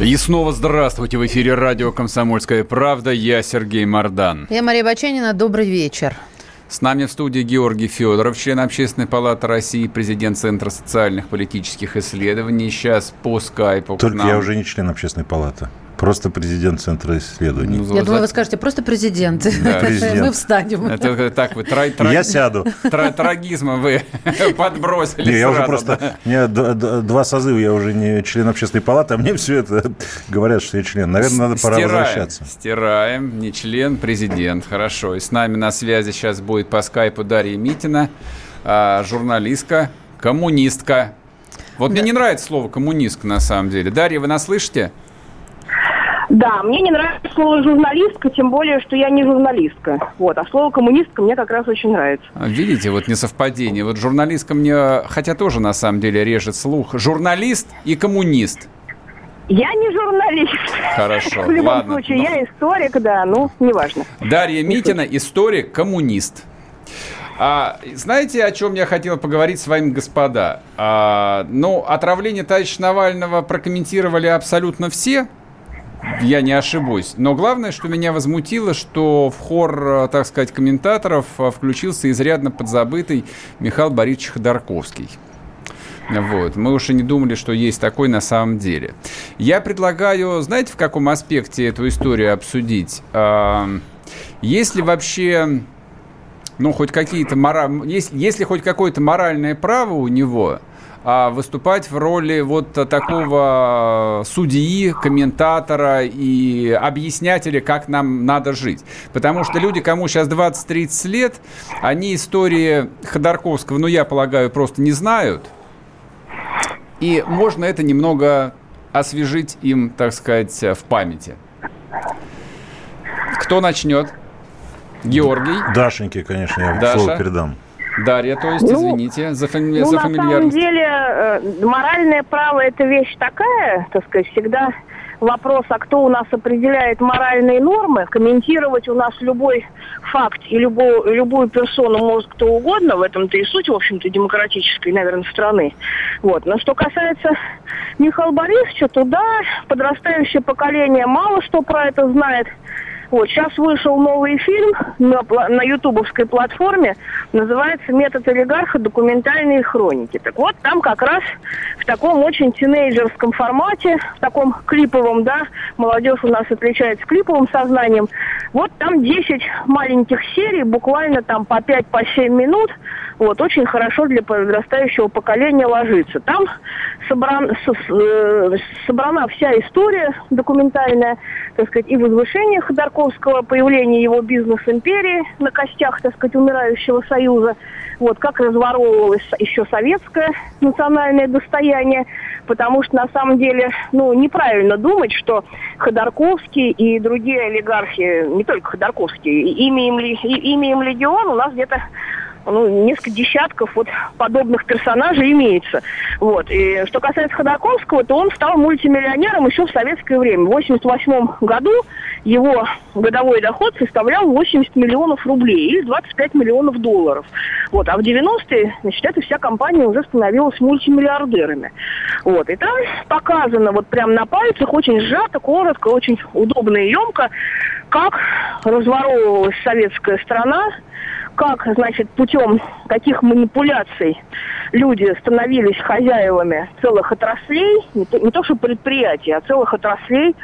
И снова здравствуйте. В эфире радио «Комсомольская правда». Я Сергей Мордан. Я Мария Баченина. Добрый вечер. С нами в студии Георгий Федоров, член Общественной палаты России, президент Центра социальных политических исследований. Сейчас по скайпу к Только нам. я уже не член общественной палаты. Просто президент Центра исследований. Ну, Я за- думаю, вы скажете, просто президент. Да. Президент. Мы встанем. Это так вы тра- тра- Я сяду. тра- трагизма вы подбросили Не, я уже просто... да. У меня д- д- два созыва, я уже не член общественной палаты, а мне все это говорят, что я член. Наверное, надо пора Стираем, возвращаться. Стираем. Не член, президент. Хорошо. И с нами на связи сейчас будет по скайпу Дарья Митина, а, журналистка, коммунистка. Вот мне не нравится слово коммунистка на самом деле. Дарья, вы нас слышите? Да, мне не нравится слово журналистка, тем более, что я не журналистка. Вот, а слово коммунистка мне как раз очень нравится. А, Видите, вот несовпадение. Вот журналистка мне, хотя тоже на самом деле режет слух. Журналист и коммунист. Я не журналист. Хорошо, В любом ладно. случае, Ну. я историк, да, ну, неважно. Дарья Митина, историк, коммунист. А, знаете, о чем я хотел поговорить с вами, господа? А, ну, отравление товарища Навального прокомментировали абсолютно все. Я не ошибусь. Но главное, что меня возмутило, что в хор, э, так сказать, комментаторов э, включился изрядно подзабытый Михаил Борисович Ходорковский. Вот. Мы уж и не думали, что есть такой на самом деле. Я предлагаю, знаете, в каком аспекте эту историю обсудить? А, Есть ли вообще, ну, хоть какие-то мора... есть, есть ли хоть какое-то моральное право у него выступать в роли вот такого судьи, комментатора и объяснятеля, как нам надо жить. Потому что люди, кому сейчас 20-30 лет, они истории Ходорковского, ну, я полагаю, просто не знают. И можно это немного освежить им, так сказать, в памяти. Кто начнет? Георгий, Дашеньке, конечно, я Даша? слово передам. Дарья, то есть, Ну, извините за, фами- Ну, за на самом фамильярность. деле, э, моральное право – это вещь такая, так сказать, всегда вопрос, а кто у нас определяет моральные нормы, комментировать у нас любой факт и любую, любую персону может кто угодно, в этом-то и суть, в общем-то, демократической, наверное, страны. Вот. Но что касается Михаила Борисовича, то да, подрастающее поколение мало что про это знает. Вот, сейчас вышел новый фильм на, на ютубовской платформе, называется «Метод олигарха. Документальные хроники». Так вот, там как раз в таком очень тинейджерском формате, в таком клиповом, да, молодежь у нас отличается клиповым сознанием, вот там 10 маленьких серий, буквально там по 5-7 по минут, вот, очень хорошо для подрастающего поколения ложится. Там собран, э, собрана вся история документальная, так сказать, и возвышение Ходорковского, появление его бизнес-империи на костях, так сказать, умирающего Союза, вот, как разворовывалось еще советское национальное достояние, потому что на самом деле, ну, неправильно думать, что Ходорковский и другие олигархи, не только Ходорковский, имя им, имя им легион у нас где-то ну, несколько десятков вот подобных персонажей имеется. Вот. И что касается Ходорковского, то он стал мультимиллионером еще в советское время. В 88 году его годовой доход составлял 80 миллионов рублей или 25 миллионов долларов. Вот. А в 90-е, значит, эта вся компания уже становилась мультимиллиардерами. Вот. И там показано вот прям на пальцах очень сжато, коротко, очень удобно и емко, как разворовывалась советская страна, как, значит, путем каких манипуляций люди становились хозяевами целых отраслей, не то, не то что предприятий, а целых отраслей,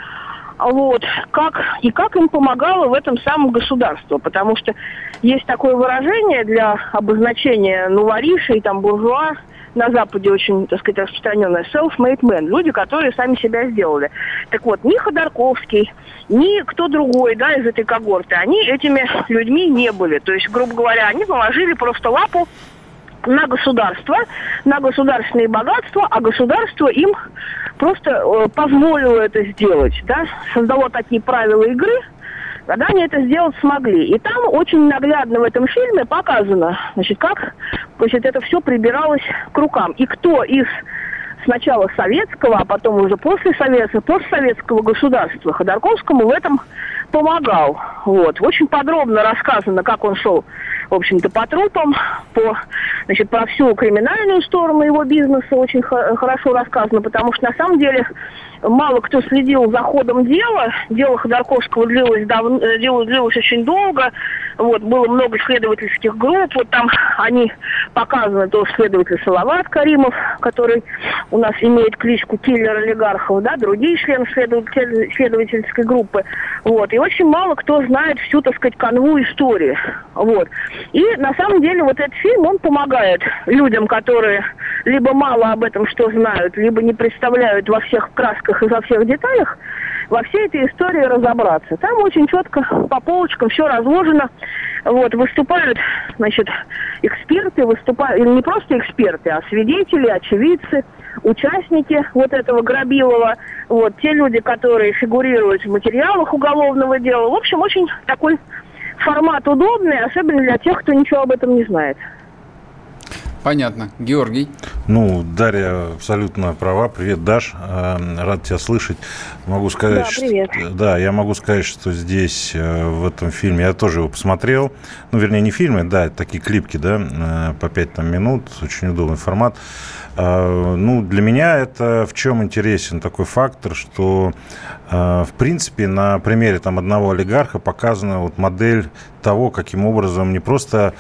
вот, как, и как им помогало в этом самом государство, потому что есть такое выражение для обозначения новоришей, там, буржуа, на Западе очень, так сказать, распространенное self-made man, люди, которые сами себя сделали. Так вот, ни Ходорковский, ни кто другой, да, из этой когорты, они этими людьми не были. То есть, грубо говоря, они положили просто лапу на государство, на государственные богатства, а государство им просто э, позволило это сделать, да, создало такие правила игры, когда они это сделать смогли. И там очень наглядно в этом фильме показано, значит, как значит, это все прибиралось к рукам. И кто из сначала советского, а потом уже после советского, постсоветского государства Ходорковскому в этом помогал. Вот. Очень подробно рассказано, как он шел, в общем-то, по трупам, по, значит, про всю криминальную сторону его бизнеса очень хорошо рассказано, потому что на самом деле мало кто следил за ходом дела. Дело Ходорковского длилось, давно, э, длилось, длилось очень долго. Вот, было много исследовательских групп. Вот там они показаны, то следователь Салават Каримов, который у нас имеет кличку киллер олигархов, да, другие члены следовательской группы. Вот. И очень мало кто знает всю, так сказать, канву истории. Вот. И на самом деле вот этот фильм, он помогает людям, которые либо мало об этом что знают, либо не представляют во всех красках и во всех деталях, во всей этой истории разобраться. Там очень четко по полочкам все разложено. Вот, выступают, значит, эксперты, выступают, не просто эксперты, а свидетели, очевидцы, участники вот этого Грабилова, вот, те люди, которые фигурируют в материалах уголовного дела. В общем, очень такой формат удобный, особенно для тех, кто ничего об этом не знает. Понятно. Георгий? Ну, Дарья абсолютно права. Привет, Даш. Э, рад тебя слышать. Могу сказать, да, привет. Что, да, я могу сказать, что здесь, э, в этом фильме, я тоже его посмотрел. Ну, вернее, не фильмы, да, такие клипки, да, э, по 5 там, минут. Очень удобный формат. Ну, для меня это в чем интересен такой фактор, что, в принципе, на примере там одного олигарха показана вот модель того, каким образом не просто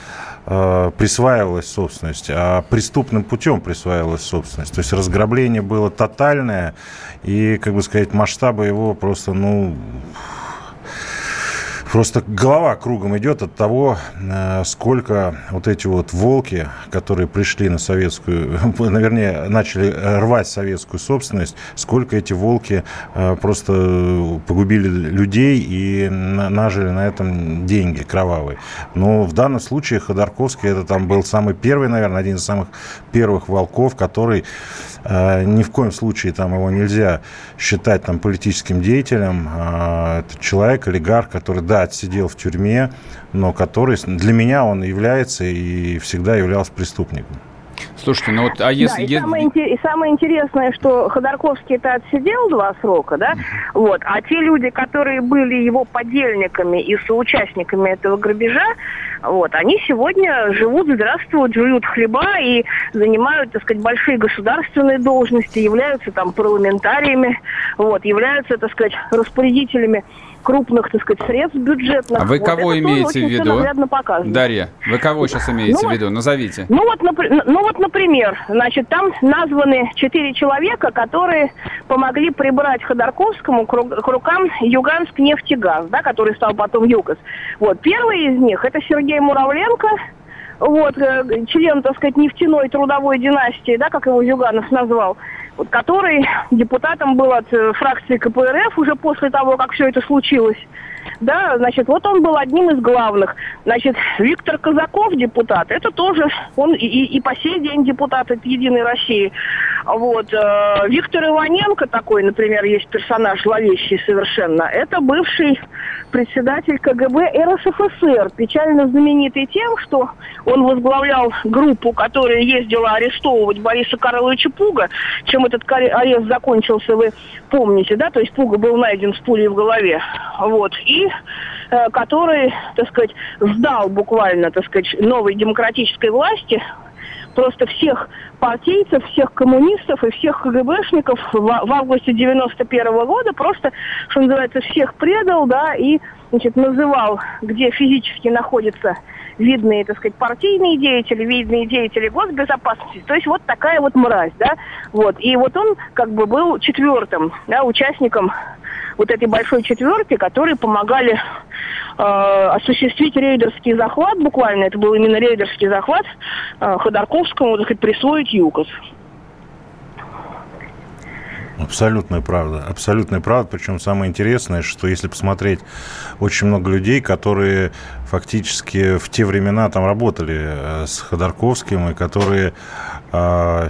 присваивалась собственность, а преступным путем присваивалась собственность. То есть разграбление было тотальное, и, как бы сказать, масштабы его просто, ну, Просто голова кругом идет от того, э, сколько вот эти вот волки, которые пришли на советскую, наверное, начали рвать советскую собственность, сколько эти волки э, просто погубили людей и нажили на этом деньги кровавые. Но в данном случае Ходорковский это там был самый первый, наверное, один из самых первых волков, который ни в коем случае там его нельзя считать там политическим деятелем. А, это человек, олигарх, который, да, отсидел в тюрьме, но который для меня он является и всегда являлся преступником. Слушайте, ну вот, а если... Да, и, самое, и самое интересное, что Ходорковский это отсидел два срока, да, вот, а те люди, которые были его подельниками и соучастниками этого грабежа, вот, они сегодня живут, здравствуют, жуют хлеба и занимают, так сказать, большие государственные должности, являются там парламентариями, вот, являются, так сказать, распорядителями крупных, так сказать, средств бюджетных. А вы вот кого имеете в виду? Дарья, вы кого сейчас имеете ну, в виду? Назовите. Ну вот, ну вот, например, значит, там названы четыре человека, которые помогли прибрать Ходорковскому к рукам Юганск нефтегаз, да, который стал потом ЮКОС. Вот, первый из них это Сергей Муравленко, вот, э, член, так сказать, нефтяной трудовой династии, да, как его Зюганов назвал вот, который депутатом был от э, фракции КПРФ уже после того, как все это случилось. Да, значит, вот он был одним из главных. Значит, Виктор Казаков, депутат, это тоже, он и, и по сей день депутат от Единой России. Вот, э, Виктор Иваненко такой, например, есть персонаж зловещий совершенно. Это бывший председатель КГБ РСФСР, печально знаменитый тем, что он возглавлял группу, которая ездила арестовывать Бориса Карловича Пуга. Чем этот арест закончился, вы помните, да? То есть Пуга был найден с пулей в голове. Вот. И э, который, так сказать, сдал буквально, так сказать, новой демократической власти просто всех партийцев, всех коммунистов и всех КГБшников в, в августе 91 -го года просто, что называется, всех предал, да, и, значит, называл, где физически находятся видные, так сказать, партийные деятели, видные деятели госбезопасности. То есть вот такая вот мразь, да, вот. И вот он как бы был четвертым, да, участником вот этой большой четверки, которые помогали э, осуществить рейдерский захват, буквально это был именно рейдерский захват э, Ходорковскому, так сказать, присвоить ЮКОС. Абсолютная правда. Абсолютная правда. Причем самое интересное, что если посмотреть очень много людей, которые фактически в те времена там работали э, с Ходорковским, и которые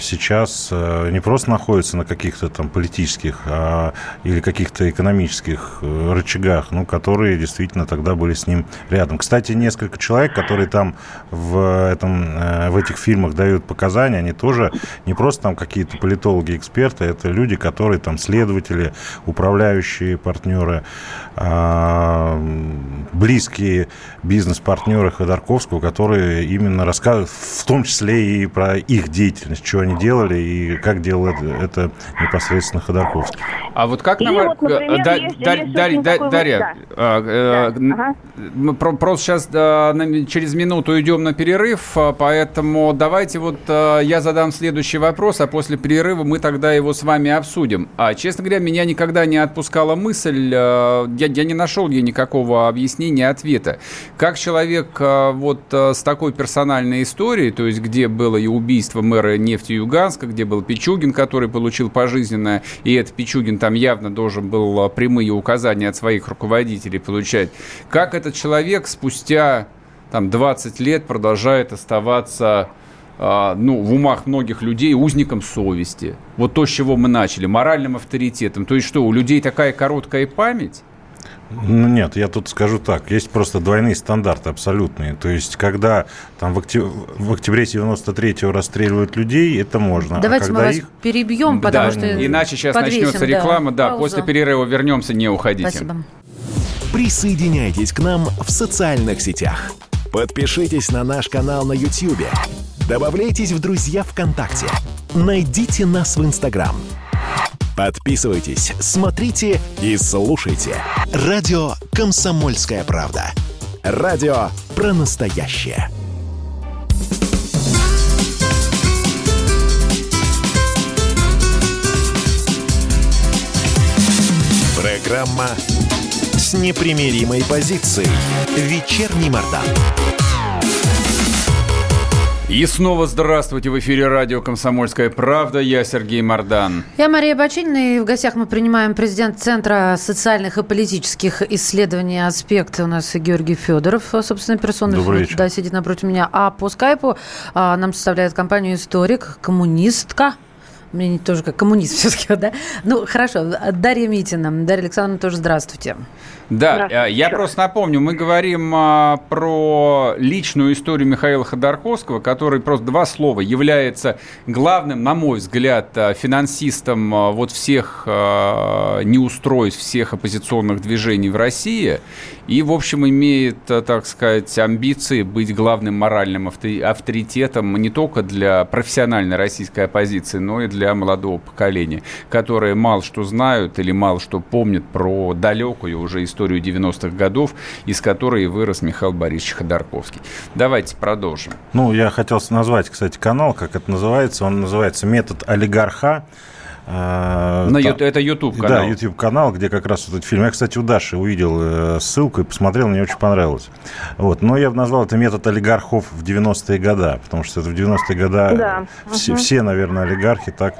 сейчас э, не просто находятся на каких-то там политических а, или каких-то экономических э, рычагах, ну, которые действительно тогда были с ним рядом. Кстати, несколько человек, которые там в, этом, в этих фильмах дают показания, они тоже не просто там какие-то политологи, эксперты, это люди, которые там следователи, управляющие партнеры, а, близкие бизнес-партнеры Ходорковского, которые именно рассказывают в том числе и про их деятельность, что они делали и как делал это, это непосредственно Ходорковский. А вот как, на... вот, например, да, есть, да, есть Дарья, а, э, да. просто сейчас через минуту уйдем на перерыв, а, поэтому давайте вот э, я задам следующий вопрос, а после перерыва мы тогда его с вами обсудим. А, честно говоря, меня никогда не отпускала мысль, э, я, я не нашел ей никакого объяснения, ответа. Как человек вот с такой персональной историей, то есть где было и убийство мэра нефти Юганска, где был Пичугин, который получил пожизненное, и этот Пичугин там явно должен был а, прямые указания от своих руководителей получать. Как этот человек спустя там 20 лет продолжает оставаться а, ну, в умах многих людей узником совести. Вот то, с чего мы начали, моральным авторитетом. То есть что, у людей такая короткая память? Ну, нет, я тут скажу так. Есть просто двойные стандарты абсолютные. То есть, когда там в, октябре, в октябре 93-го расстреливают людей, это можно. А Давайте а мы вас их... перебьем, потому да, что Иначе сейчас подвесим, начнется реклама. Да, да после перерыва вернемся, не уходите. Спасибо. Присоединяйтесь к нам в социальных сетях. Подпишитесь на наш канал на YouTube. Добавляйтесь в друзья ВКонтакте. Найдите нас в Инстаграм – Подписывайтесь, смотрите и слушайте. Радио «Комсомольская правда». Радио про настоящее. Программа с непримиримой позицией. Вечерний Мордан. И снова здравствуйте. В эфире радио «Комсомольская правда». Я Сергей Мордан. Я Мария Бачинина. И в гостях мы принимаем президент Центра социальных и политических исследований «Аспект». У нас Георгий Федоров, собственно, персона. Добрый вечер. Да, сидит напротив меня. А по скайпу а, нам составляет компанию «Историк», коммунистка, мне тоже как коммунист все-таки, да? Ну, хорошо. Дарья Митина. Дарья Александровна, тоже здравствуйте. Да, э, я просто напомню, мы говорим а, про личную историю Михаила Ходорковского, который просто два слова является главным, на мой взгляд, а, финансистом а, вот всех а, неустройств, всех оппозиционных движений в России. И, в общем, имеет, так сказать, амбиции быть главным моральным авторитетом не только для профессиональной российской оппозиции, но и для молодого поколения, которые мало что знают или мало что помнят про далекую уже историю историю 90-х годов, из которой вырос Михаил Борисович Ходорковский. Давайте продолжим. Ну, я хотел назвать, кстати, канал, как это называется. Он называется «Метод олигарха». А, На там, это YouTube канал. Да, YouTube канал, где как раз этот фильм. Я, кстати, у Даши увидел э, ссылку и посмотрел, мне очень понравилось. Вот. Но я бы назвал это метод олигархов в 90-е годы, потому что это в 90-е годы да. все, угу. все, наверное, олигархи так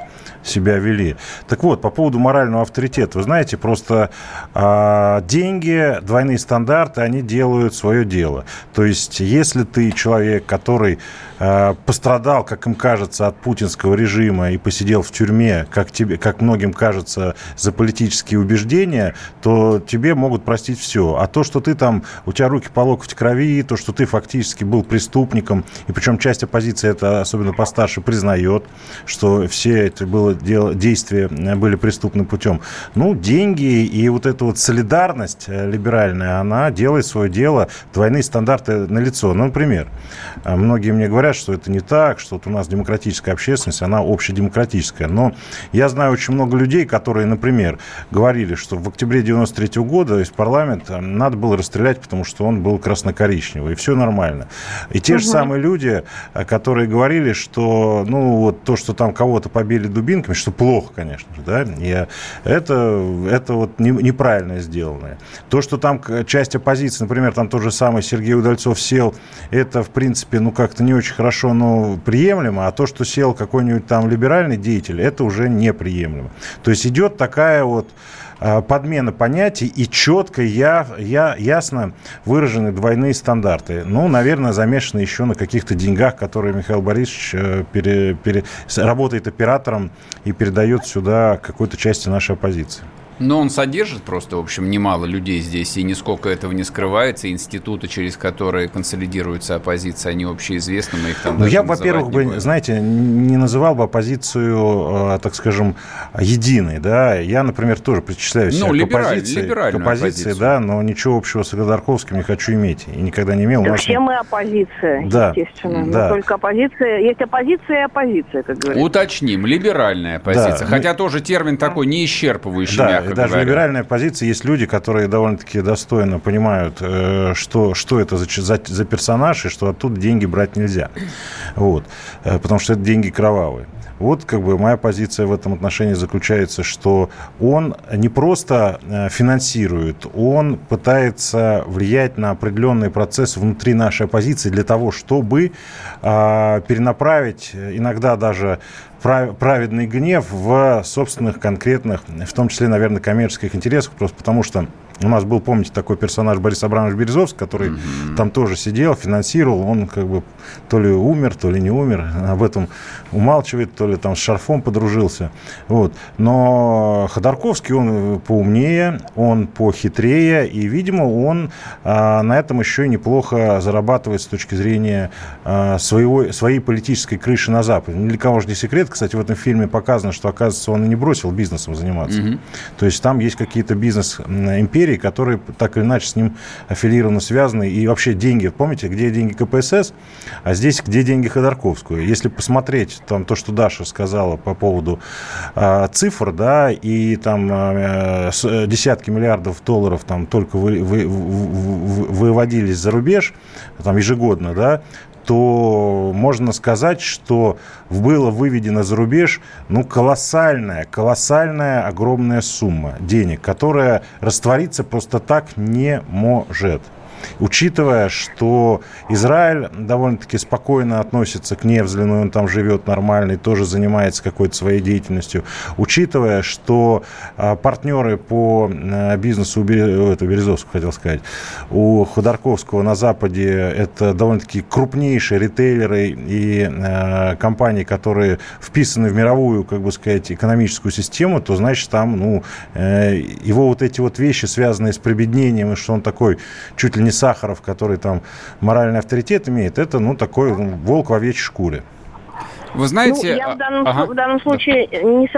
себя вели. Так вот, по поводу морального авторитета. Вы знаете, просто э, деньги, двойные стандарты, они делают свое дело. То есть, если ты человек, который э, пострадал, как им кажется, от путинского режима и посидел в тюрьме, как, тебе, как многим кажется, за политические убеждения, то тебе могут простить все. А то, что ты там, у тебя руки по локоть крови, то, что ты фактически был преступником, и причем часть оппозиции это, особенно постарше, признает, что все это было дело, действия были преступным путем. Ну, деньги и вот эта вот солидарность э, либеральная, она делает свое дело, двойные стандарты на лицо. Ну, например, э, многие мне говорят, что это не так, что вот у нас демократическая общественность, она общедемократическая. Но я знаю очень много людей, которые, например, говорили, что в октябре 93 -го года из парламента надо было расстрелять, потому что он был красно-коричневый, и все нормально. И те угу. же самые люди, э, которые говорили, что, ну, вот то, что там кого-то побили дубинкой, чиновниками, что плохо, конечно же, да, и это, это вот не, неправильно сделанное. То, что там часть оппозиции, например, там тот же самый Сергей Удальцов сел, это, в принципе, ну, как-то не очень хорошо, но приемлемо, а то, что сел какой-нибудь там либеральный деятель, это уже неприемлемо. То есть идет такая вот подмена понятий и четко, я, я, ясно выражены двойные стандарты. Ну, наверное, замешаны еще на каких-то деньгах, которые Михаил Борисович э, пере, пере, работает оператором и передает сюда какой-то части нашей оппозиции. Но он содержит просто, в общем, немало людей здесь, и нисколько этого не скрывается. Институты, через которые консолидируется оппозиция, они общеизвестны, мы их там Ну, я, во-первых, бы, знаете, не называл бы оппозицию, э, так скажем, единой, да. Я, например, тоже причисляюсь ну, к оппозиции, к оппозиции, да, но ничего общего с Ходорковским не хочу иметь и никогда не имел. Да все мы оппозиция, да, естественно. Да. Но только оппозиция, есть оппозиция и оппозиция, как говорится. Уточним, либеральная оппозиция, да, хотя мы... тоже термин такой не исчерпывающий, да, и даже говоря. либеральная позиция есть люди, которые довольно-таки достойно понимают, э, что, что это за, за, за персонаж и что оттуда деньги брать нельзя. Вот. Э, потому что это деньги кровавые. Вот как бы моя позиция в этом отношении заключается, что он не просто э, финансирует, он пытается влиять на определенные процессы внутри нашей оппозиции для того, чтобы а, перенаправить иногда даже праведный гнев в собственных конкретных, в том числе, наверное, коммерческих интересах, просто потому что у нас был, помните, такой персонаж Борис Абрамович Березовский, который mm-hmm. там тоже сидел, финансировал. Он как бы то ли умер, то ли не умер. Об этом умалчивает, то ли там с шарфом подружился. Вот. Но Ходорковский, он поумнее, он похитрее. И, видимо, он а, на этом еще и неплохо зарабатывает с точки зрения а, своего, своей политической крыши на Западе. Ни для кого же не секрет. Кстати, в этом фильме показано, что, оказывается, он и не бросил бизнесом заниматься. Mm-hmm. То есть там есть какие-то бизнес-империи, империи, которые так или иначе с ним аффилированно связаны. И вообще деньги, помните, где деньги КПСС, а здесь где деньги Ходорковского. Если посмотреть там то, что Даша сказала по поводу э, цифр, да, и там э, десятки миллиардов долларов там только вы, вы, вы, выводились за рубеж, там ежегодно, да, то можно сказать, что было выведено за рубеж ну, колоссальная, колоссальная, огромная сумма денег, которая раствориться просто так не может учитывая, что Израиль довольно-таки спокойно относится к Невзлину, он там живет нормально и тоже занимается какой-то своей деятельностью, учитывая, что а, партнеры по а, бизнесу, у это Березовского хотел сказать, у Ходорковского на Западе это довольно-таки крупнейшие ритейлеры и э, компании, которые вписаны в мировую, как бы сказать, экономическую систему, то значит там, ну, э, его вот эти вот вещи, связанные с прибеднением, и что он такой чуть ли не Сахаров, который там моральный авторитет имеет, это, ну, такой ну, волк в овечьей шкуре. Вы знаете... Ну, я в данном, ага. в данном случае не,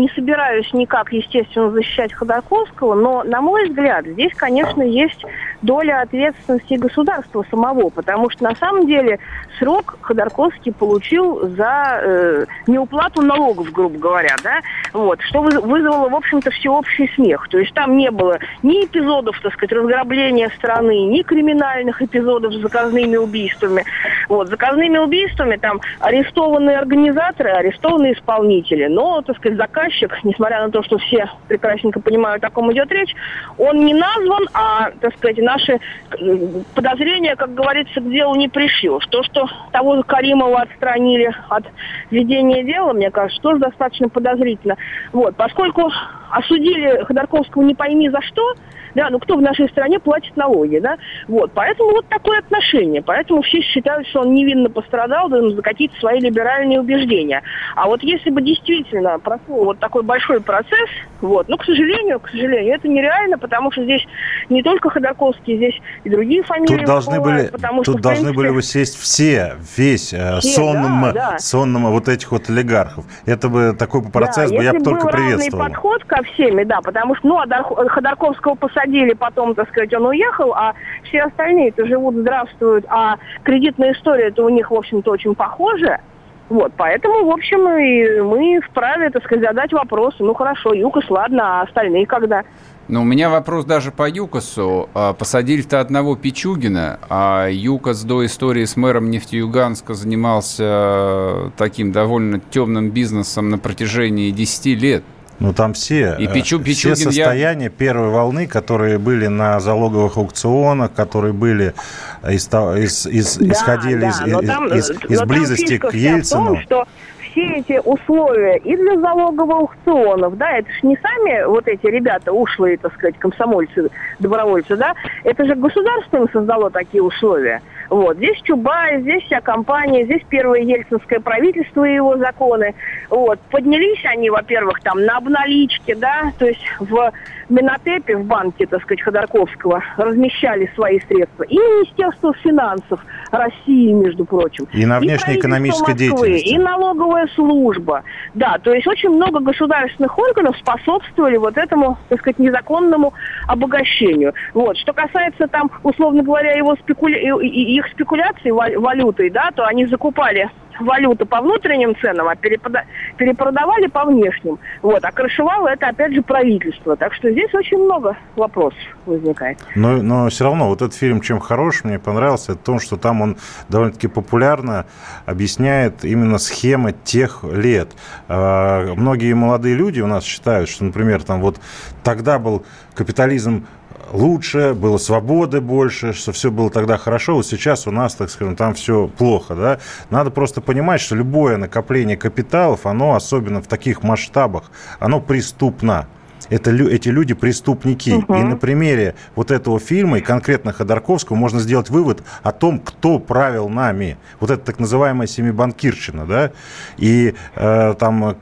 не собираюсь никак, естественно, защищать Ходорковского, но, на мой взгляд, здесь, конечно, есть доля ответственности государства самого, потому что, на самом деле, срок Ходорковский получил за э, неуплату налогов, грубо говоря, да, вот, что вызвало, в общем-то, всеобщий смех. То есть там не было ни эпизодов, так сказать, разграбления страны, ни криминальных эпизодов с заказными убийствами. Вот, заказными убийствами там арестованы арестованы организаторы, арестованы исполнители. Но, так сказать, заказчик, несмотря на то, что все прекрасненько понимают, о ком идет речь, он не назван, а, так сказать, наши э, подозрения, как говорится, к делу не пришли. То, что того Каримова отстранили от ведения дела, мне кажется, тоже достаточно подозрительно. Вот, поскольку осудили Ходорковского не пойми за что, да, ну кто в нашей стране платит налоги, да, вот, поэтому вот такое отношение, поэтому все считают, что он невинно пострадал да, за какие-то свои либеральные убеждения. А вот если бы действительно прошел вот такой большой процесс, вот, ну, к сожалению, к сожалению, это нереально, потому что здесь не только Ходорковский, здесь и другие фамилии. Тут должны были, потому тут что, должны принципе, были высесть все, весь э, все, сонным, да, да. сонным вот этих вот олигархов. Это бы такой процесс да, бы я бы только приветствовал. подход ко всеми, да, потому что, ну, а Ходорковского посадили посадили, потом, так сказать, он уехал, а все остальные-то живут, здравствуют, а кредитная история-то у них, в общем-то, очень похожа. Вот, поэтому, в общем, и мы вправе, так сказать, задать вопрос, ну хорошо, ЮКОС, ладно, а остальные когда? Ну, у меня вопрос даже по ЮКОСу. А, посадили-то одного Пичугина, а ЮКОС до истории с мэром Нефтеюганска занимался э, таким довольно темным бизнесом на протяжении 10 лет. Ну, там все, и Пичу, э, все состояния я... первой волны, которые были на залоговых аукционах, которые были, из, из, из, да, исходили да, из, там, из, из близости к Ельцину. Том, что все эти условия и для залоговых аукционов, да, это же не сами вот эти ребята ушлые, так сказать, комсомольцы, добровольцы, да, это же государство им создало такие условия. Вот. Здесь Чубай, здесь вся компания, здесь первое ельцинское правительство и его законы. Вот. Поднялись они, во-первых, там на обналичке, да, то есть в Минотепе, в банке, так сказать, Ходорковского, размещали свои средства. И Министерство финансов России, между прочим. И на внешнеэкономической деятельности. И налоговая служба. Да, то есть очень много государственных органов способствовали вот этому, так сказать, незаконному обогащению. Вот. Что касается там, условно говоря, его спекуля... их спекуляций валютой, да, то они закупали валюту по внутренним ценам, а перепрода... перепродавали по внешним. Вот. А крышевало это, опять же, правительство. Так что здесь очень много вопросов возникает. Но, но все равно вот этот фильм чем хорош, мне понравился, это то, что там он довольно-таки популярно объясняет именно схемы тех лет. А, многие молодые люди у нас считают, что, например, там вот тогда был капитализм лучше, было свободы больше, что все было тогда хорошо. Вот сейчас у нас, так скажем, там все плохо. Да? Надо просто понимать, что любое накопление капиталов, оно, особенно в таких масштабах, оно преступно это, эти люди преступники. Угу. И на примере вот этого фильма и конкретно Ходорковского можно сделать вывод о том, кто правил нами. Вот это так называемая семибанкирщина, да, и э, там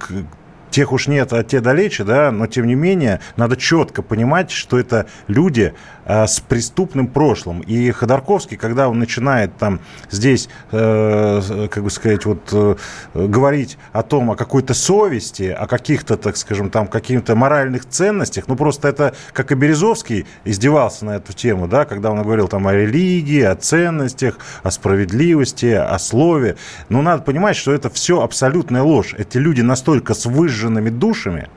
тех уж нет, а те далече, да, но тем не менее надо четко понимать, что это люди э, с преступным прошлым. И Ходорковский, когда он начинает там здесь, э, как бы сказать, вот э, говорить о том, о какой-то совести, о каких-то, так скажем, там каких-то моральных ценностях, ну просто это, как и Березовский издевался на эту тему, да, когда он говорил там о религии, о ценностях, о справедливости, о слове. Но надо понимать, что это все абсолютная ложь. Эти люди настолько с выжженными душами,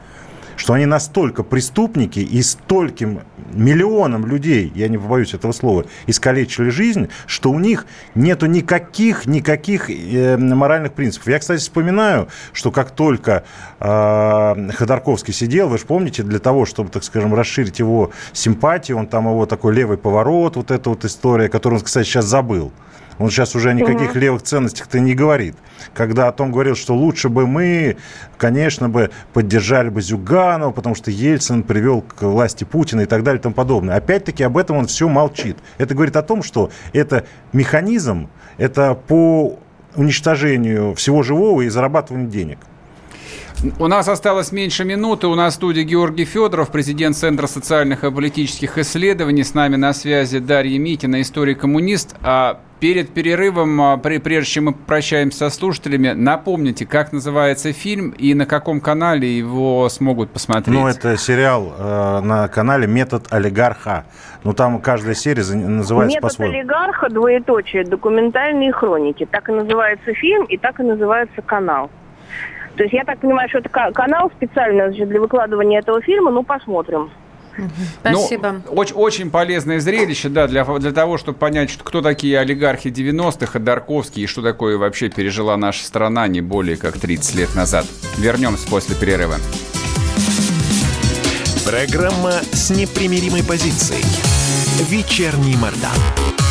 что они настолько преступники и стольким миллионам людей, я не побоюсь этого слова, искалечили жизнь, что у них нету никаких, никаких э, моральных принципов. Я, кстати, вспоминаю, что как только э, Ходорковский сидел, вы же помните, для того, чтобы, так скажем, расширить его симпатию, он там его такой левый поворот, вот эта вот история, которую он, кстати, сейчас забыл. Он сейчас уже о никаких угу. левых ценностях-то не говорит. Когда о том говорил, что лучше бы мы, конечно бы, поддержали бы Зюганова, потому что Ельцин привел к власти Путина и так далее и тому подобное. Опять-таки об этом он все молчит. Это говорит о том, что это механизм, это по уничтожению всего живого и зарабатыванию денег. У нас осталось меньше минуты. У нас в студии Георгий Федоров, президент Центра социальных и политических исследований. С нами на связи Дарья Митина, историк-коммунист. А перед перерывом, а, прежде чем мы прощаемся со слушателями, напомните, как называется фильм и на каком канале его смогут посмотреть. Ну, это сериал э, на канале «Метод олигарха». Ну, там каждая серия называется по-своему. «Метод олигарха», двоеточие, документальные хроники. Так и называется фильм, и так и называется канал. То есть я так понимаю, что это канал специально для выкладывания этого фильма, ну посмотрим. Спасибо. Ну, очень, очень полезное зрелище, да, для, для того, чтобы понять, что, кто такие олигархи 90-х, Ходорковский, и что такое вообще пережила наша страна не более как 30 лет назад. Вернемся после перерыва. Программа с непримиримой позицией. Вечерний Мордан.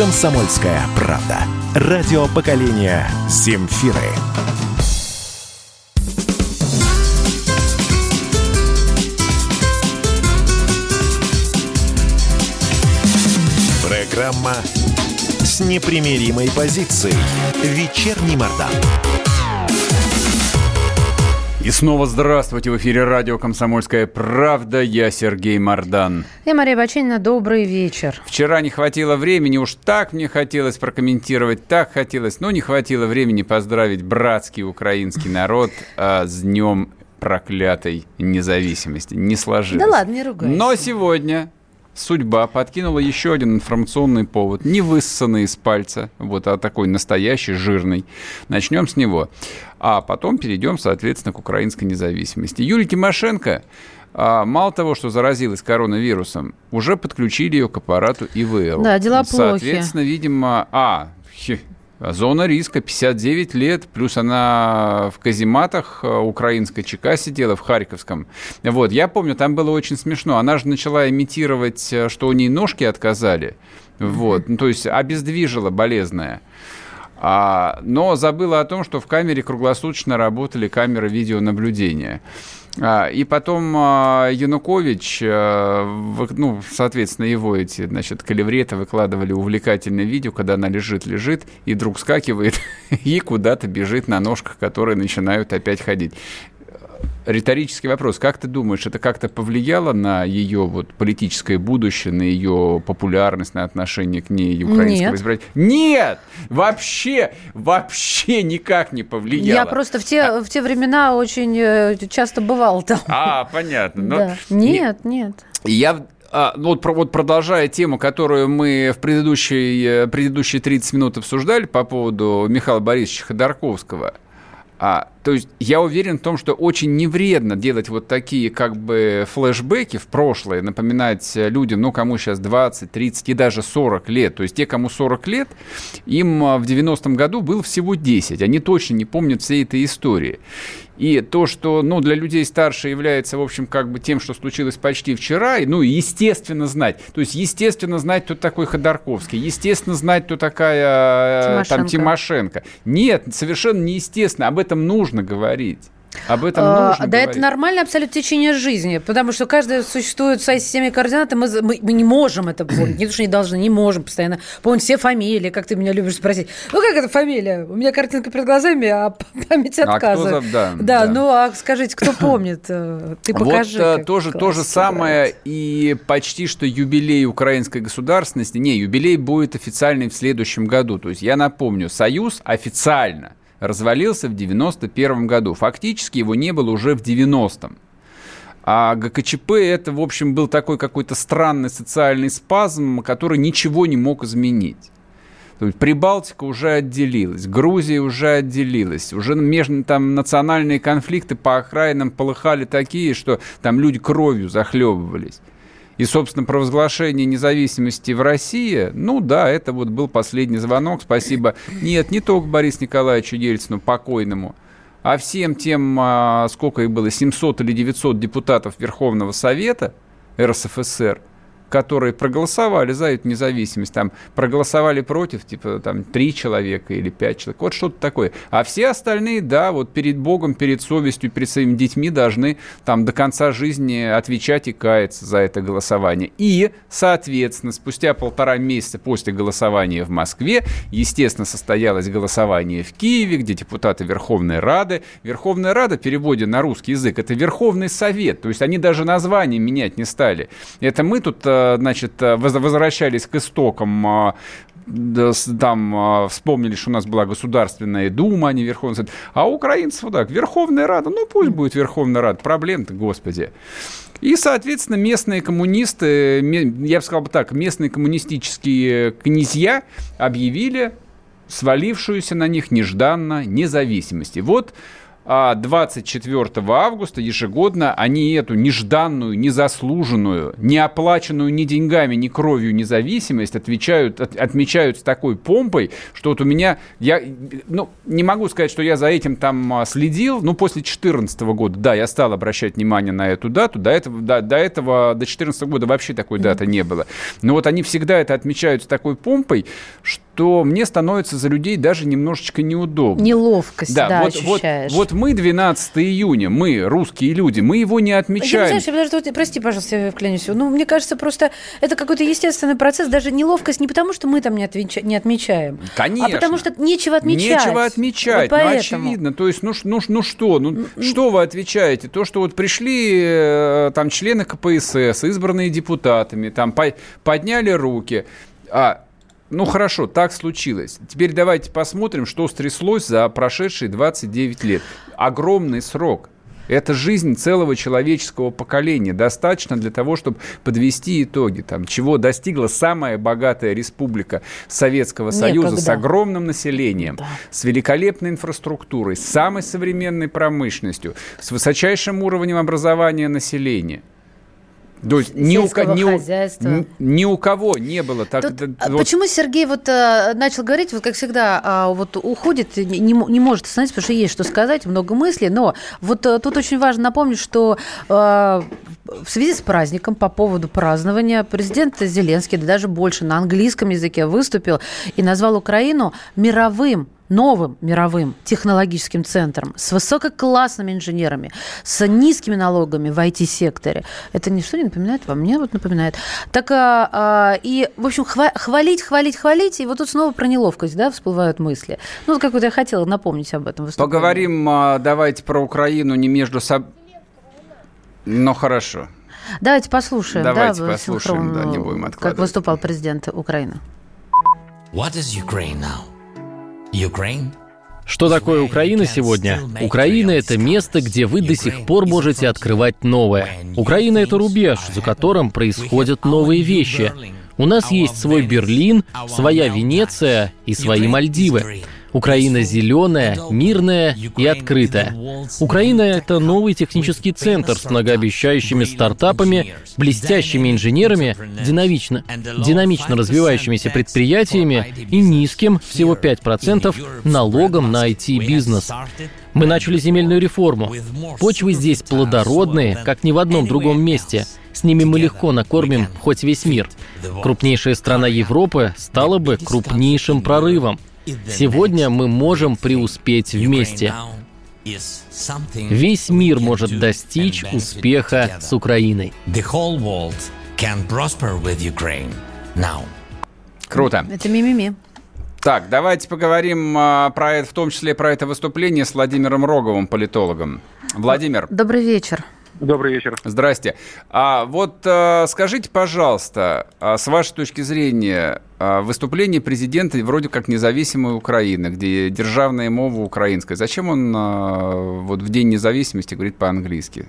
«Комсомольская правда». Радио поколения «Земфиры». Программа с непримиримой позицией. Вечерний Мордан. И снова здравствуйте. В эфире радио «Комсомольская правда». Я Сергей Мордан. Я Мария Баченина. Добрый вечер. Вчера не хватило времени. Уж так мне хотелось прокомментировать, так хотелось. Но не хватило времени поздравить братский украинский народ а, с днем проклятой независимости. Не сложилось. Да ладно, не ругайся. Но сегодня судьба подкинула еще один информационный повод, не высосанный из пальца, вот, а такой настоящий, жирный. Начнем с него а потом перейдем, соответственно, к украинской независимости. Юлия Тимошенко а, мало того, что заразилась коронавирусом, уже подключили ее к аппарату ИВЛ. Да, дела плохи. Соответственно, видимо, а, Зона риска 59 лет, плюс она в казематах а, украинской ЧК сидела, в Харьковском. Вот, я помню, там было очень смешно. Она же начала имитировать, а, что у нее ножки отказали. Вот, ну, то есть обездвижила болезная. А, но забыла о том, что в камере круглосуточно работали камеры видеонаблюдения. А, и потом а, Янукович, в, ну, соответственно, его эти, значит, калевреты выкладывали увлекательное видео, когда она лежит, лежит, и вдруг скакивает и куда-то бежит на ножках, которые начинают опять ходить риторический вопрос. Как ты думаешь, это как-то повлияло на ее вот политическое будущее, на ее популярность, на отношение к ней украинского избирателя? Нет! Вообще, вообще никак не повлияло. Я просто в те, а... в те времена очень э, часто бывал там. А, понятно. Но... Да. Нет, нет. Я а, ну, вот, вот продолжая тему, которую мы в предыдущие, э, предыдущие 30 минут обсуждали по поводу Михаила Борисовича Ходорковского – а, то есть я уверен в том, что очень невредно делать вот такие как бы флешбеки в прошлое, напоминать людям, ну, кому сейчас 20, 30 и даже 40 лет. То есть те, кому 40 лет, им а, в 90-м году было всего 10. Они точно не помнят всей этой истории. И то, что ну, для людей старше является, в общем, как бы тем, что случилось почти вчера, ну, естественно знать. То есть, естественно знать, кто такой Ходорковский, естественно знать, кто такая Тимошенко. там Тимошенко. Нет, совершенно неестественно. Об этом нужно говорить. Об этом а, нужно а, Да, говорить. это нормальное абсолютно течение жизни, потому что каждый существует в своей системе координат, и мы, мы, мы не можем это помнить, не то, что не должны, не можем постоянно помнить все фамилии, как ты меня любишь спросить. Ну, как это фамилия? У меня картинка перед глазами, а память отказывает. А кто, да, да, да, ну, а скажите, кто помнит? Э, ты покажи. Вот тоже, то же самое и почти что юбилей украинской государственности. Не, юбилей будет официальный в следующем году. То есть я напомню, Союз официально развалился в 91 году. Фактически его не было уже в 90-м. А ГКЧП это, в общем, был такой какой-то странный социальный спазм, который ничего не мог изменить. То есть Прибалтика уже отделилась, Грузия уже отделилась, уже между там национальные конфликты по окраинам полыхали такие, что там люди кровью захлебывались. И, собственно, провозглашение независимости в России, ну да, это вот был последний звонок. Спасибо. Нет, не только Борису Николаевичу Ельцину, покойному, а всем тем, а, сколько их было, 700 или 900 депутатов Верховного Совета РСФСР, которые проголосовали за эту независимость, там проголосовали против, типа там три человека или пять человек, вот что-то такое. А все остальные, да, вот перед Богом, перед совестью, перед своими детьми должны там до конца жизни отвечать и каяться за это голосование. И, соответственно, спустя полтора месяца после голосования в Москве, естественно, состоялось голосование в Киеве, где депутаты Верховной Рады. Верховная Рада, переводе на русский язык, это Верховный Совет, то есть они даже название менять не стали. Это мы тут э, значит, э, возвращались к истокам а, там вспомнили, что у нас была Государственная Дума, а не Верховный Совет. А украинцев вот так, Верховная Рада, ну пусть будет Верховная Рада, проблем-то, господи. И, соответственно, местные коммунисты, я бы сказал бы так, местные коммунистические князья объявили свалившуюся на них нежданно независимость. И вот 24 а августа ежегодно они эту нежданную, незаслуженную, не оплаченную ни деньгами, ни кровью независимость отвечают, от, отмечают с такой помпой, что вот у меня, я, ну, не могу сказать, что я за этим там а, следил, но после 2014 года, да, я стал обращать внимание на эту дату, до этого, до, до этого, до 2014 года вообще такой даты не было. Но вот они всегда это отмечают с такой помпой, что мне становится за людей даже немножечко неудобно. Неловкость, да, да вот, вот, вот вот мы 12 июня, мы, русские люди, мы его не отмечаем. Я, знаешь, подожди, прости, пожалуйста, я вклянусь. Ну, мне кажется, просто это какой-то естественный процесс, даже неловкость не потому, что мы там не, отвеча- не отмечаем, Конечно. а потому что нечего отмечать. Нечего отмечать, вот ну, поэтому. очевидно. То есть, ну, ну, ну что, ну, что вы отвечаете? То, что вот пришли э, там члены КПСС, избранные депутатами, там по- подняли руки, а ну хорошо, так случилось. Теперь давайте посмотрим, что стряслось за прошедшие 29 лет. Огромный срок. Это жизнь целого человеческого поколения. Достаточно для того, чтобы подвести итоги. Там, чего достигла самая богатая республика Советского Союза Некогда. с огромным населением, Да. с великолепной инфраструктурой, с самой современной промышленностью, с высочайшим уровнем образования населения. То есть ни у, ни хозяйства. ни у кого не было так. Тут, а вот Почему Сергей вот а, начал говорить, вот как всегда, а, вот уходит, не, не может остановиться, потому что есть что сказать, много мыслей, но вот а, тут очень важно напомнить, что а, в связи с праздником по поводу празднования президент Зеленский, да даже больше на английском языке выступил и назвал Украину мировым новым мировым технологическим центром с высококлассными инженерами, с низкими налогами в IT-секторе. Это ничто не напоминает вам? Мне вот напоминает. Так, а, а, и, в общем, хва- хвалить, хвалить, хвалить, и вот тут снова про неловкость, да, всплывают мысли. Ну, вот как вот я хотела напомнить об этом выступлении. Поговорим, а, давайте про Украину не между собой. Ну хорошо. Давайте послушаем. Давайте да, послушаем, да, не будем Как откладывать. выступал президент Украины. What is Ukraine now? Что такое Украина сегодня? Украина – это место, где вы до сих пор можете открывать новое. Украина – это рубеж, за которым происходят новые вещи. У нас есть свой Берлин, своя Венеция и свои Мальдивы. Украина зеленая, мирная и открытая. Украина – это новый технический центр с многообещающими стартапами, блестящими инженерами, динамично, динамично развивающимися предприятиями и низким, всего 5%, налогом на IT-бизнес. Мы начали земельную реформу. Почвы здесь плодородные, как ни в одном другом месте. С ними мы легко накормим хоть весь мир. Крупнейшая страна Европы стала бы крупнейшим прорывом. Сегодня мы можем преуспеть вместе. Весь мир может достичь успеха с Украиной. Круто. Это мимими. Так, давайте поговорим а, про это, в том числе про это выступление с Владимиром Роговым, политологом. Владимир, Добрый вечер. Добрый вечер. здрасте. А вот а, скажите, пожалуйста, а, с вашей точки зрения, а, выступление президента вроде как независимой Украины, где державная мова украинская, зачем он а, вот в День независимости говорит по-английски?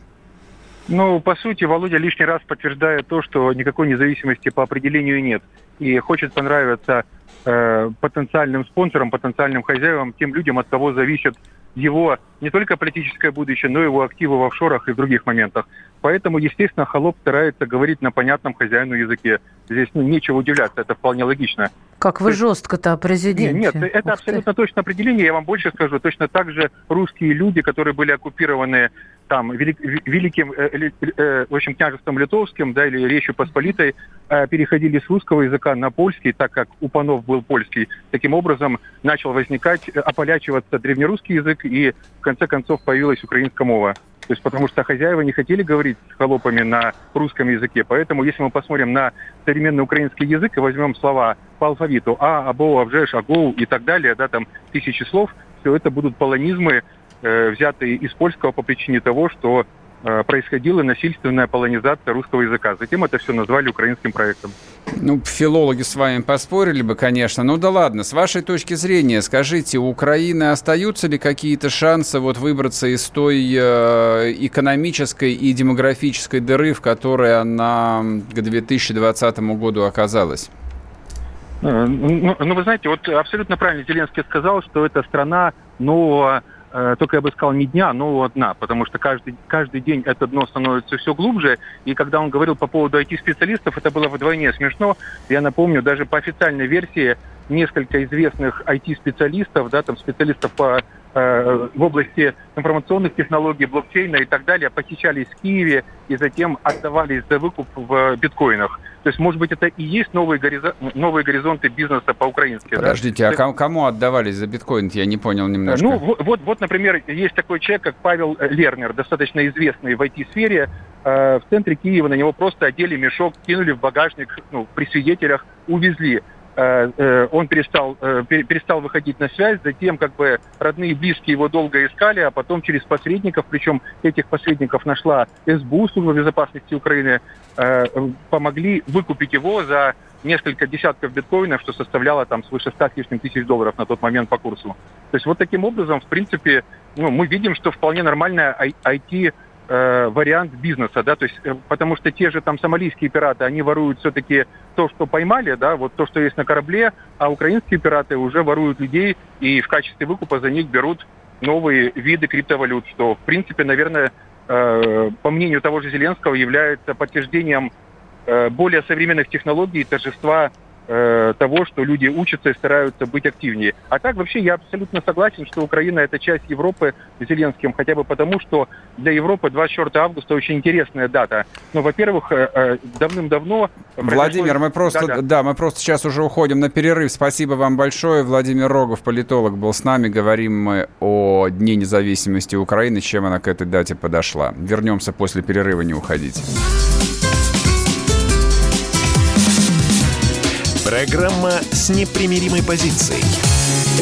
Ну, по сути, Володя лишний раз подтверждает то, что никакой независимости по определению нет. И хочет понравиться э, потенциальным спонсорам, потенциальным хозяевам, тем людям, от кого зависит его не только политическое будущее, но и его активы в офшорах и в других моментах. Поэтому, естественно, Холоп старается говорить на понятном хозяину языке. Здесь ну, нечего удивляться, это вполне логично. Как вы жестко-то о президенте. Нет, нет, это Ух ты. абсолютно точное определение. Я вам больше скажу. Точно так же русские люди, которые были оккупированы там велик- великим, э, э, в общем, княжеством литовским, да, или Речью Посполитой, э, переходили с русского языка на польский, так как у панов был польский. Таким образом начал возникать, э, ополячиваться древнерусский язык, и в конце концов появилась украинская мова. То есть потому что хозяева не хотели говорить с холопами на русском языке. Поэтому если мы посмотрим на современный украинский язык и возьмем слова по алфавиту А, Або, Авжеш, Агоу и так далее, да, там тысячи слов, все это будут полонизмы, э, взятые из польского по причине того, что происходила насильственная полонизация русского языка. Затем это все назвали украинским проектом. Ну, филологи с вами поспорили бы, конечно. Ну да ладно, с вашей точки зрения, скажите, у Украины остаются ли какие-то шансы вот выбраться из той э, экономической и демографической дыры, в которой она к 2020 году оказалась? Э, Ну, ну, вы знаете, вот абсолютно правильно Зеленский сказал, что это страна нового, э, только я бы сказал, не дня, нового дна, потому что каждый, каждый день это дно становится все глубже, и когда он говорил по поводу IT-специалистов, это было вдвойне смешно. Я напомню, даже по официальной версии несколько известных IT-специалистов, да, там специалистов по э, в области информационных технологий, блокчейна и так далее, похищались в Киеве и затем отдавались за выкуп в биткоинах. То есть, может быть, это и есть новые, горизон... новые горизонты бизнеса по-украински. Подождите, да? а кому отдавались за биткоин? Я не понял немножко. Ну, вот, вот, например, есть такой человек, как Павел Лернер, достаточно известный в IT-сфере. Э, в центре Киева на него просто одели мешок, кинули в багажник, ну, при свидетелях увезли. Э, э, он перестал, э, перестал выходить на связь, затем как бы родные и близкие его долго искали, а потом через посредников, причем этих посредников нашла СБУ, Служба безопасности Украины, помогли выкупить его за несколько десятков биткоинов, что составляло там свыше 100 с лишним тысяч долларов на тот момент по курсу. То есть вот таким образом, в принципе, ну, мы видим, что вполне нормальная IT э, вариант бизнеса, да, то есть, э, потому что те же там сомалийские пираты, они воруют все-таки то, что поймали, да, вот то, что есть на корабле, а украинские пираты уже воруют людей и в качестве выкупа за них берут новые виды криптовалют, что, в принципе, наверное, э, по мнению того же Зеленского, является подтверждением э, более современных технологий торжества Э, того, что люди учатся и стараются быть активнее. А так вообще я абсолютно согласен, что Украина это часть Европы с Зеленским, хотя бы потому, что для Европы 24 августа очень интересная дата. Но, во-первых, э, э, давным-давно... Владимир, мы просто, да, да. да, мы просто сейчас уже уходим на перерыв. Спасибо вам большое. Владимир Рогов, политолог, был с нами. Говорим мы о Дне независимости Украины, чем она к этой дате подошла. Вернемся после перерыва, не уходите. Программа с непримиримой позицией.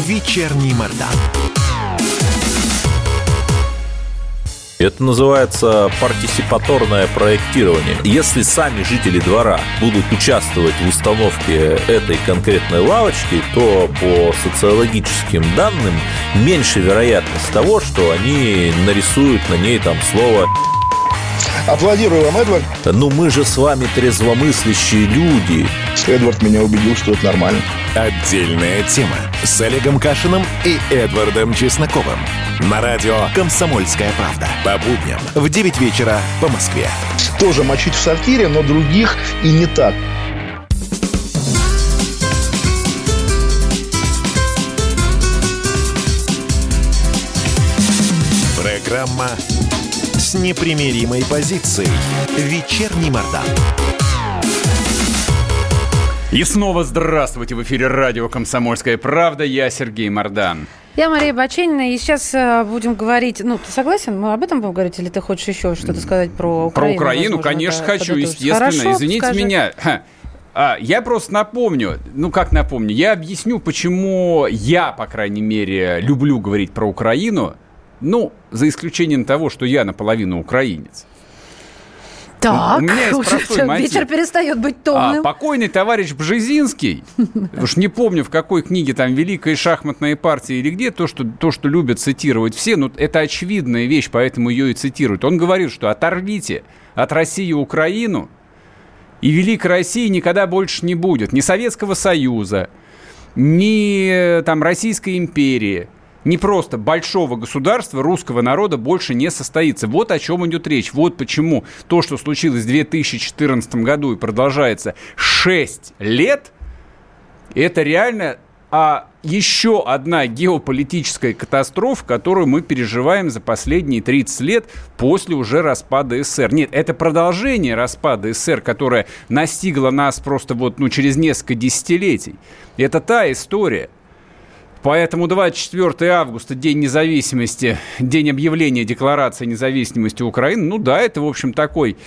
Вечерний Мордан. Это называется партисипаторное проектирование. Если сами жители двора будут участвовать в установке этой конкретной лавочки, то по социологическим данным меньше вероятность того, что они нарисуют на ней там слово Аплодирую вам, Эдвард. Ну мы же с вами трезвомыслящие люди. Эдвард меня убедил, что это нормально. Отдельная тема с Олегом Кашиным и Эдвардом Чесноковым. На радио «Комсомольская правда». По будням в 9 вечера по Москве. Тоже мочить в сортире, но других и не так. Программа с непримиримой позицией. Вечерний Мордан. И снова здравствуйте в эфире радио «Комсомольская правда». Я Сергей Мордан. Я Мария Баченина, и сейчас э, будем говорить... Ну, ты согласен? Мы об этом будем говорить, или ты хочешь еще что-то сказать про Украину? Про Украину, возможно, конечно, да, хочу, естественно. Хорошо, Извините скажи. меня. А, я просто напомню, ну как напомню, я объясню, почему я, по крайней мере, люблю говорить про Украину, ну, за исключением того, что я наполовину украинец. Так, у меня есть простой мотив. вечер перестает быть томным. А, покойный товарищ Бжезинский, уж не помню, в какой книге там «Великая шахматная партия» или где, то что, то, что любят цитировать все, ну, это очевидная вещь, поэтому ее и цитируют. Он говорит, что оторвите от России Украину, и Великой России никогда больше не будет. Ни Советского Союза, ни там Российской империи – не просто большого государства русского народа больше не состоится. Вот о чем идет речь. Вот почему то, что случилось в 2014 году и продолжается 6 лет, это реально а еще одна геополитическая катастрофа, которую мы переживаем за последние 30 лет после уже распада СССР. Нет, это продолжение распада СССР, которое настигло нас просто вот ну, через несколько десятилетий. Это та история – Поэтому 24 августа, День независимости, день объявления Декларации независимости Украины, ну да, это, в общем, такой...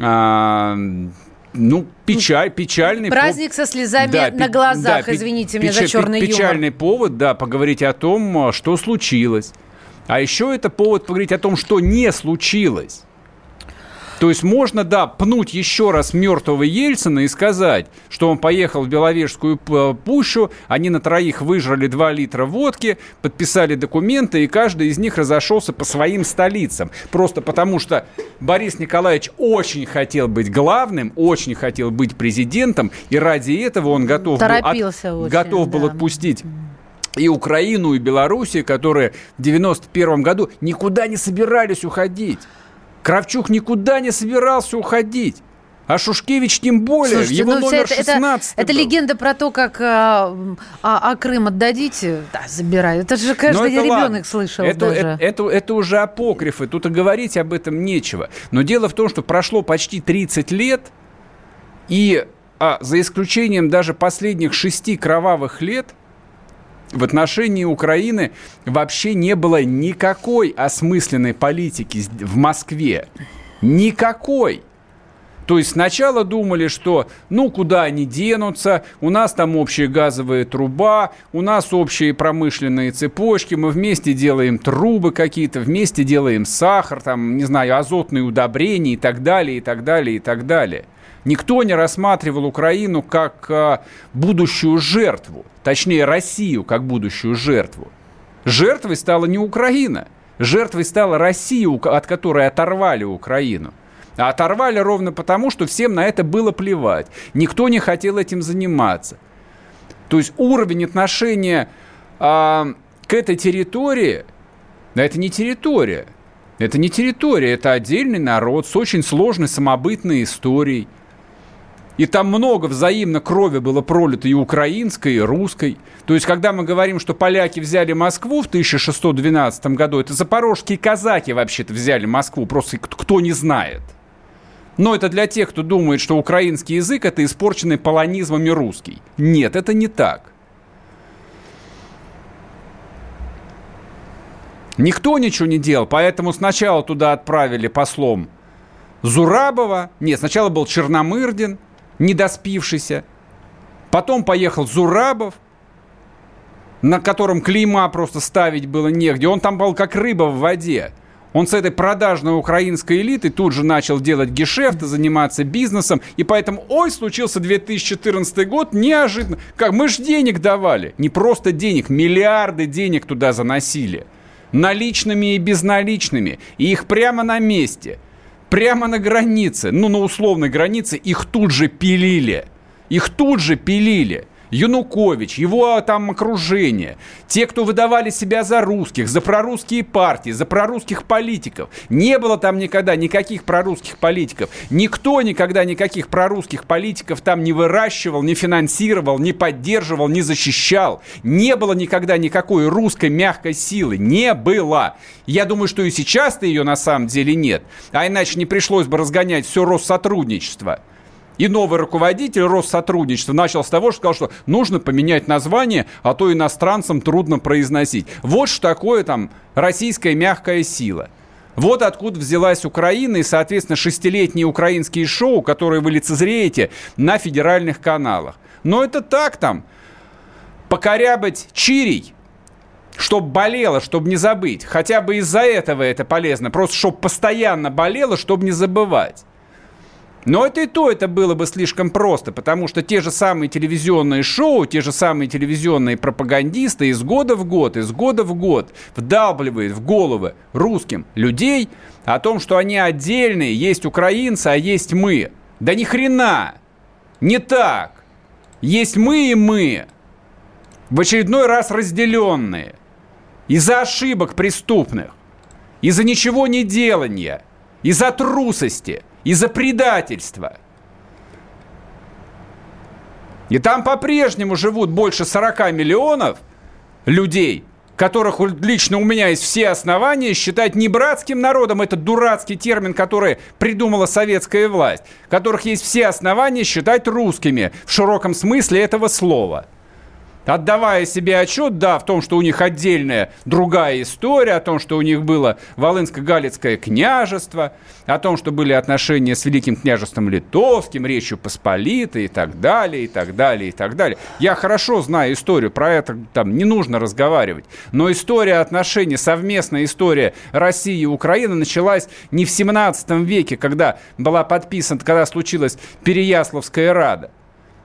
А, ну, печаль, печальный Праздник со слезами да, на глазах, да, извините печ, меня за черный печальный юмор. Печальный повод, да, поговорить о том, что случилось. А еще это повод поговорить о том, что не случилось. То есть можно, да, пнуть еще раз мертвого Ельцина и сказать, что он поехал в Беловежскую пущу, они на троих выжрали 2 литра водки, подписали документы, и каждый из них разошелся по своим столицам. Просто потому что Борис Николаевич очень хотел быть главным, очень хотел быть президентом, и ради этого он готов, был, от, очень, готов да. был отпустить и Украину, и Белоруссию, которые в 91 году никуда не собирались уходить. Кравчук никуда не собирался уходить. А Шушкевич тем более, Слушайте, его ну, номер это, 16 это, это легенда про то, как а, а, а Крым отдадите, да, забирают. Это же каждый это ребенок ладно. слышал это, даже. Это, это, это уже апокрифы, тут и говорить об этом нечего. Но дело в том, что прошло почти 30 лет, и а, за исключением даже последних шести кровавых лет, в отношении Украины вообще не было никакой осмысленной политики в Москве. Никакой. То есть сначала думали, что ну куда они денутся, у нас там общая газовая труба, у нас общие промышленные цепочки, мы вместе делаем трубы какие-то, вместе делаем сахар, там, не знаю, азотные удобрения и так далее, и так далее, и так далее. Никто не рассматривал Украину как а, будущую жертву, точнее Россию как будущую жертву. Жертвой стала не Украина, жертвой стала Россия, от которой оторвали Украину. А оторвали ровно потому, что всем на это было плевать. Никто не хотел этим заниматься. То есть уровень отношения а, к этой территории, да это не территория, это не территория, это отдельный народ с очень сложной самобытной историей. И там много взаимно крови было пролито и украинской, и русской. То есть, когда мы говорим, что поляки взяли Москву в 1612 году, это запорожские казаки вообще-то взяли Москву, просто кто не знает – но это для тех, кто думает, что украинский язык это испорченный полонизмами русский. Нет, это не так. Никто ничего не делал, поэтому сначала туда отправили послом Зурабова. Нет, сначала был Черномырдин, недоспившийся. Потом поехал Зурабов, на котором клейма просто ставить было негде. Он там был как рыба в воде. Он с этой продажной украинской элитой тут же начал делать гешефты, заниматься бизнесом. И поэтому, ой, случился 2014 год, неожиданно. Как мы же денег давали. Не просто денег, миллиарды денег туда заносили. Наличными и безналичными. И их прямо на месте. Прямо на границе. Ну, на условной границе их тут же пилили. Их тут же пилили. Янукович, его там окружение, те, кто выдавали себя за русских, за прорусские партии, за прорусских политиков. Не было там никогда никаких прорусских политиков. Никто никогда никаких прорусских политиков там не выращивал, не финансировал, не поддерживал, не защищал. Не было никогда никакой русской мягкой силы. Не было. Я думаю, что и сейчас-то ее на самом деле нет. А иначе не пришлось бы разгонять все Россотрудничество. И новый руководитель Россотрудничества начал с того, что сказал, что нужно поменять название, а то иностранцам трудно произносить. Вот что такое там российская мягкая сила. Вот откуда взялась Украина и, соответственно, шестилетние украинские шоу, которые вы лицезреете на федеральных каналах. Но это так там. Покорябать чирий, чтобы болело, чтобы не забыть. Хотя бы из-за этого это полезно. Просто чтобы постоянно болело, чтобы не забывать. Но это и то, это было бы слишком просто, потому что те же самые телевизионные шоу, те же самые телевизионные пропагандисты из года в год, из года в год вдалбливают в головы русским людей о том, что они отдельные, есть украинцы, а есть мы. Да ни хрена! Не так! Есть мы и мы. В очередной раз разделенные. Из-за ошибок преступных. Из-за ничего не делания. Из-за трусости – из-за предательства. И там по-прежнему живут больше 40 миллионов людей, которых лично у меня есть все основания считать не братским народом, это дурацкий термин, который придумала советская власть, которых есть все основания считать русскими в широком смысле этого слова – отдавая себе отчет, да, в том, что у них отдельная другая история, о том, что у них было Волынско-Галицкое княжество, о том, что были отношения с Великим княжеством Литовским, Речью Посполитой и так далее, и так далее, и так далее. Я хорошо знаю историю, про это там не нужно разговаривать. Но история отношений, совместная история России и Украины началась не в 17 веке, когда была подписана, когда случилась Переяславская Рада.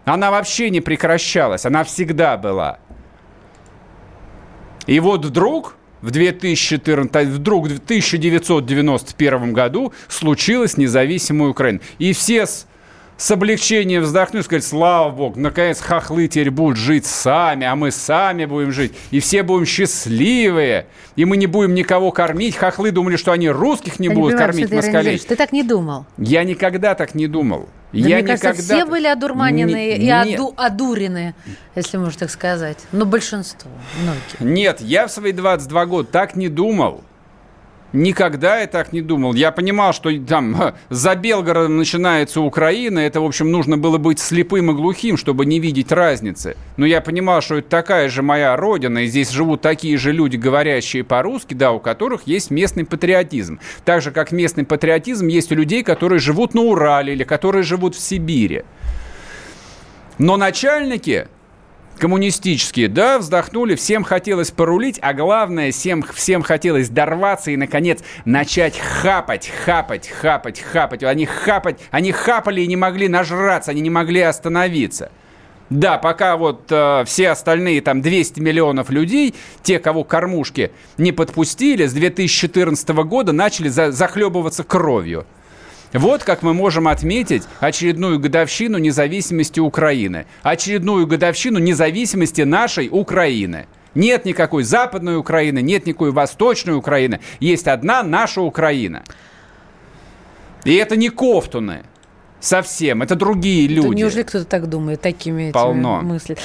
Она вообще не прекращалась, она всегда была. И вот вдруг в 2014, вдруг в 1991 году случилась независимая Украина. И все с с облегчением вздохнуть, сказать, слава богу, наконец хохлы теперь будут жить сами, а мы сами будем жить, и все будем счастливые, и мы не будем никого кормить. Хохлы думали, что они русских не я будут не понимаю, кормить москалей. Ты так не думал? Я никогда так не думал. Да, я мне никогда... кажется, все были одурманены не, и оду, одурены, если можно так сказать. Но большинство, многие. Нет, я в свои 22 года так не думал. Никогда я так не думал. Я понимал, что там за Белгородом начинается Украина. Это, в общем, нужно было быть слепым и глухим, чтобы не видеть разницы. Но я понимал, что это такая же моя родина, и здесь живут такие же люди, говорящие по-русски, да, у которых есть местный патриотизм. Так же, как местный патриотизм есть у людей, которые живут на Урале или которые живут в Сибири. Но начальники коммунистические, да, вздохнули, всем хотелось порулить, а главное, всем, всем хотелось дорваться и, наконец, начать хапать, хапать, хапать, хапать. Они хапать, они хапали и не могли нажраться, они не могли остановиться. Да, пока вот э, все остальные там 200 миллионов людей, те, кого кормушки не подпустили, с 2014 года начали за, захлебываться кровью. Вот как мы можем отметить очередную годовщину независимости Украины. Очередную годовщину независимости нашей Украины. Нет никакой западной Украины, нет никакой восточной Украины. Есть одна наша Украина. И это не кофтуны. Совсем. Это другие люди. Да неужели кто-то так думает, такими Полно. мыслями?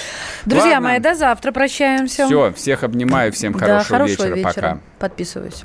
Друзья Ладно. мои, до завтра прощаемся. Все, всех обнимаю, всем хорошего, да, хорошего вечера. вечера. Пока. Подписываюсь.